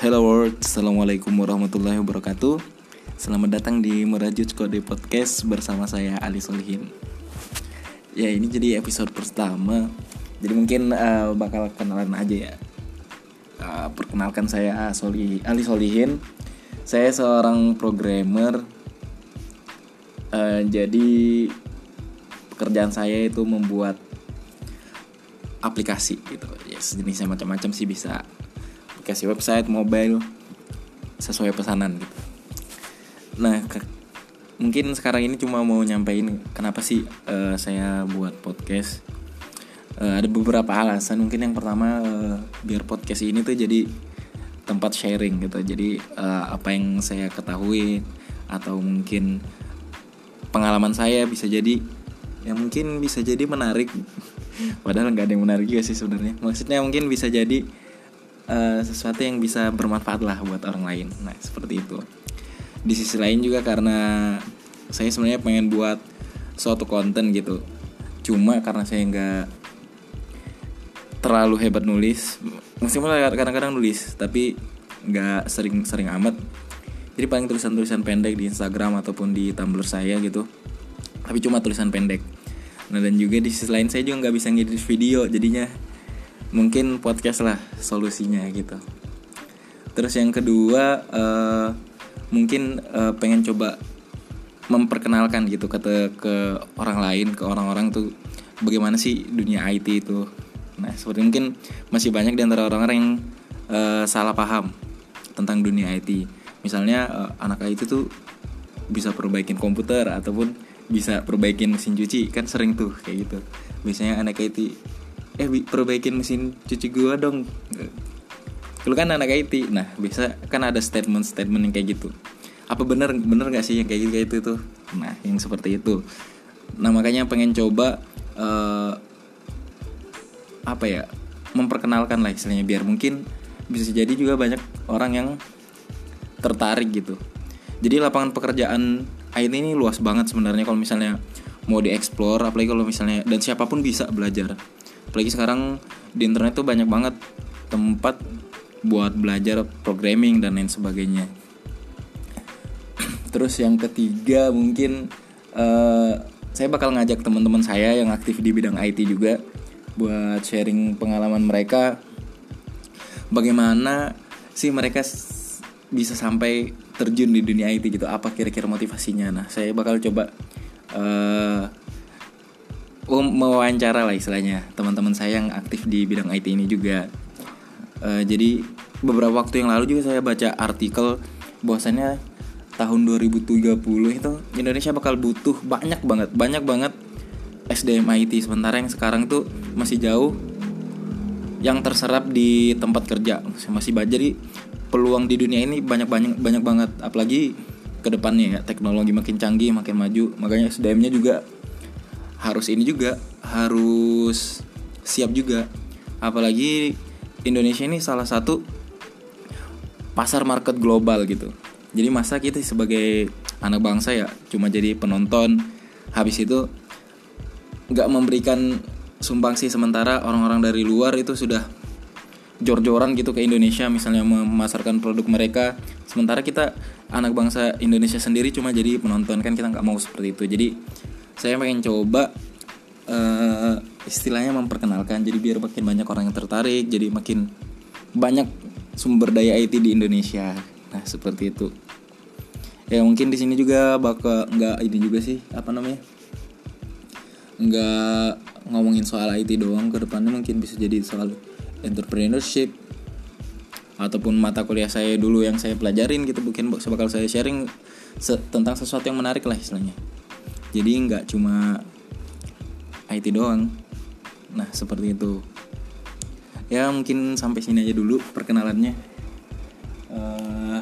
Hello world, Assalamualaikum warahmatullahi wabarakatuh. Selamat datang di Merajut Kode Podcast bersama saya Ali Solihin. Ya ini jadi episode pertama. Jadi mungkin uh, bakal kenalan aja ya. Uh, Perkenalkan saya Soli, Ali Solihin. Saya seorang programmer. Uh, Jadi pekerjaan saya itu membuat aplikasi gitu. Ya sejenisnya macam-macam sih bisa aplikasi website mobile sesuai pesanan gitu. Nah ke, mungkin sekarang ini cuma mau nyampein kenapa sih uh, saya buat podcast. Uh, ada beberapa alasan. Mungkin yang pertama uh, biar podcast ini tuh jadi tempat sharing gitu. Jadi uh, apa yang saya ketahui atau mungkin pengalaman saya bisa jadi yang mungkin bisa jadi menarik. Padahal nggak ada yang menarik juga sih sebenarnya. Maksudnya mungkin bisa jadi uh, sesuatu yang bisa bermanfaat lah buat orang lain. Nah seperti itu. Di sisi lain juga karena saya sebenarnya pengen buat suatu konten gitu. Cuma karena saya nggak terlalu hebat nulis meskipun kadang-kadang nulis tapi nggak sering-sering amat. Jadi paling tulisan-tulisan pendek di Instagram ataupun di Tumblr saya gitu. Tapi cuma tulisan pendek. Nah dan juga di sisi lain saya juga nggak bisa ngedit video jadinya mungkin podcast lah solusinya gitu. Terus yang kedua uh, mungkin uh, pengen coba memperkenalkan gitu ke ke orang lain ke orang-orang tuh bagaimana sih dunia IT itu. Nah seperti mungkin masih banyak di antara orang-orang yang uh, salah paham tentang dunia IT misalnya uh, anak IT tuh bisa perbaikin komputer ataupun bisa perbaikin mesin cuci kan sering tuh kayak gitu. Biasanya anak IT eh perbaikin mesin cuci gua dong. Lu kan anak IT nah bisa kan ada statement statement yang kayak gitu. Apa bener bener gak sih yang kayak gitu kayak itu tuh? Nah yang seperti itu. Nah makanya pengen coba uh, apa ya memperkenalkan lah istilahnya biar mungkin bisa jadi juga banyak orang yang tertarik gitu. Jadi lapangan pekerjaan IT ini luas banget sebenarnya kalau misalnya mau dieksplor apalagi kalau misalnya dan siapa pun bisa belajar apalagi sekarang di internet tuh banyak banget tempat buat belajar programming dan lain sebagainya. Terus yang ketiga mungkin uh, saya bakal ngajak teman-teman saya yang aktif di bidang IT juga buat sharing pengalaman mereka. Bagaimana sih mereka bisa sampai terjun di dunia IT gitu? Apa kira-kira motivasinya? Nah saya bakal coba uh, mewawancara lah istilahnya. Teman-teman saya yang aktif di bidang IT ini juga. Uh, jadi beberapa waktu yang lalu juga saya baca artikel bahwasannya tahun 2030 itu Indonesia bakal butuh banyak banget banyak banget SDM IT sementara yang sekarang tuh masih jauh yang terserap di tempat kerja masih banyak. Jadi peluang di dunia ini banyak banyak banyak banget. Apalagi ke depannya ya teknologi makin canggih makin maju. Makanya SDM-nya juga harus ini juga harus siap juga. Apalagi Indonesia ini salah satu pasar market global gitu. Jadi masa kita sebagai anak bangsa ya cuma jadi penonton. Habis itu nggak memberikan sumbangsi sementara orang-orang dari luar itu sudah jor-joran gitu ke Indonesia misalnya memasarkan produk mereka. Sementara kita anak bangsa Indonesia sendiri cuma jadi penonton kan kita nggak mau seperti itu. Jadi saya pengen coba uh, istilahnya memperkenalkan jadi biar makin banyak orang yang tertarik jadi makin banyak sumber daya IT di Indonesia. Nah seperti itu. Ya mungkin di sini juga bakal nggak ini juga sih apa namanya nggak ngomongin soal IT doang. Ke depannya mungkin bisa jadi soal entrepreneurship ataupun mata kuliah saya dulu yang saya pelajarin gitu mungkin bakal saya sharing se tentang sesuatu yang menarik lah istilahnya jadi nggak cuma IT doang. Nah seperti itu. Ya mungkin sampai sini aja dulu perkenalannya. Uh,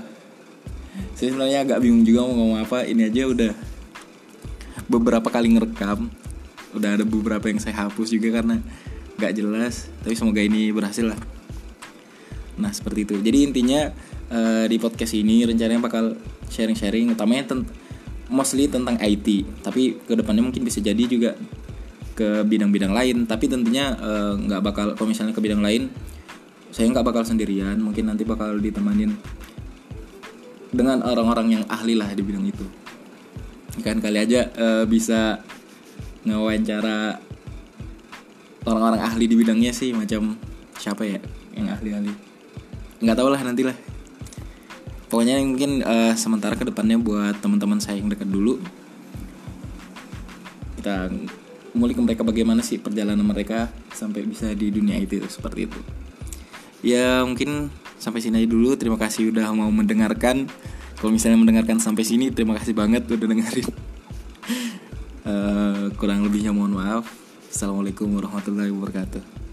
saya sebenarnya agak bingung juga mau ngomong apa. Ini aja udah beberapa kali ngerekam. Udah ada beberapa yang saya hapus juga karena gak jelas. Tapi semoga ini berhasil lah. Nah seperti itu. Jadi intinya uh, di podcast ini rencananya bakal sharing-sharing utamanya tent mostly tentang IT tapi ke depannya mungkin bisa jadi juga ke bidang-bidang lain. Tapi tentunya nggak uh, bakal kalau misalnya ke bidang lain saya nggak bakal sendirian. Mungkin nanti bakal ditemanin dengan orang-orang yang ahli lah di bidang itu. Kan kali aja uh, bisa ngewawancara orang-orang ahli di bidangnya sih macam siapa ya yang ahli-ahli? Nggak tahu lah nanti lah pokoknya mungkin uh, sementara ke depannya buat teman-teman saya yang dekat dulu kita mulik mereka bagaimana sih perjalanan mereka sampai bisa di dunia itu seperti itu. Ya mungkin sampai sini aja dulu. Terima kasih udah mau mendengarkan. Kalau misalnya mendengarkan sampai sini terima kasih banget udah dengerin. Uh, kurang lebihnya mohon maaf. Assalamualaikum warahmatullahi wabarakatuh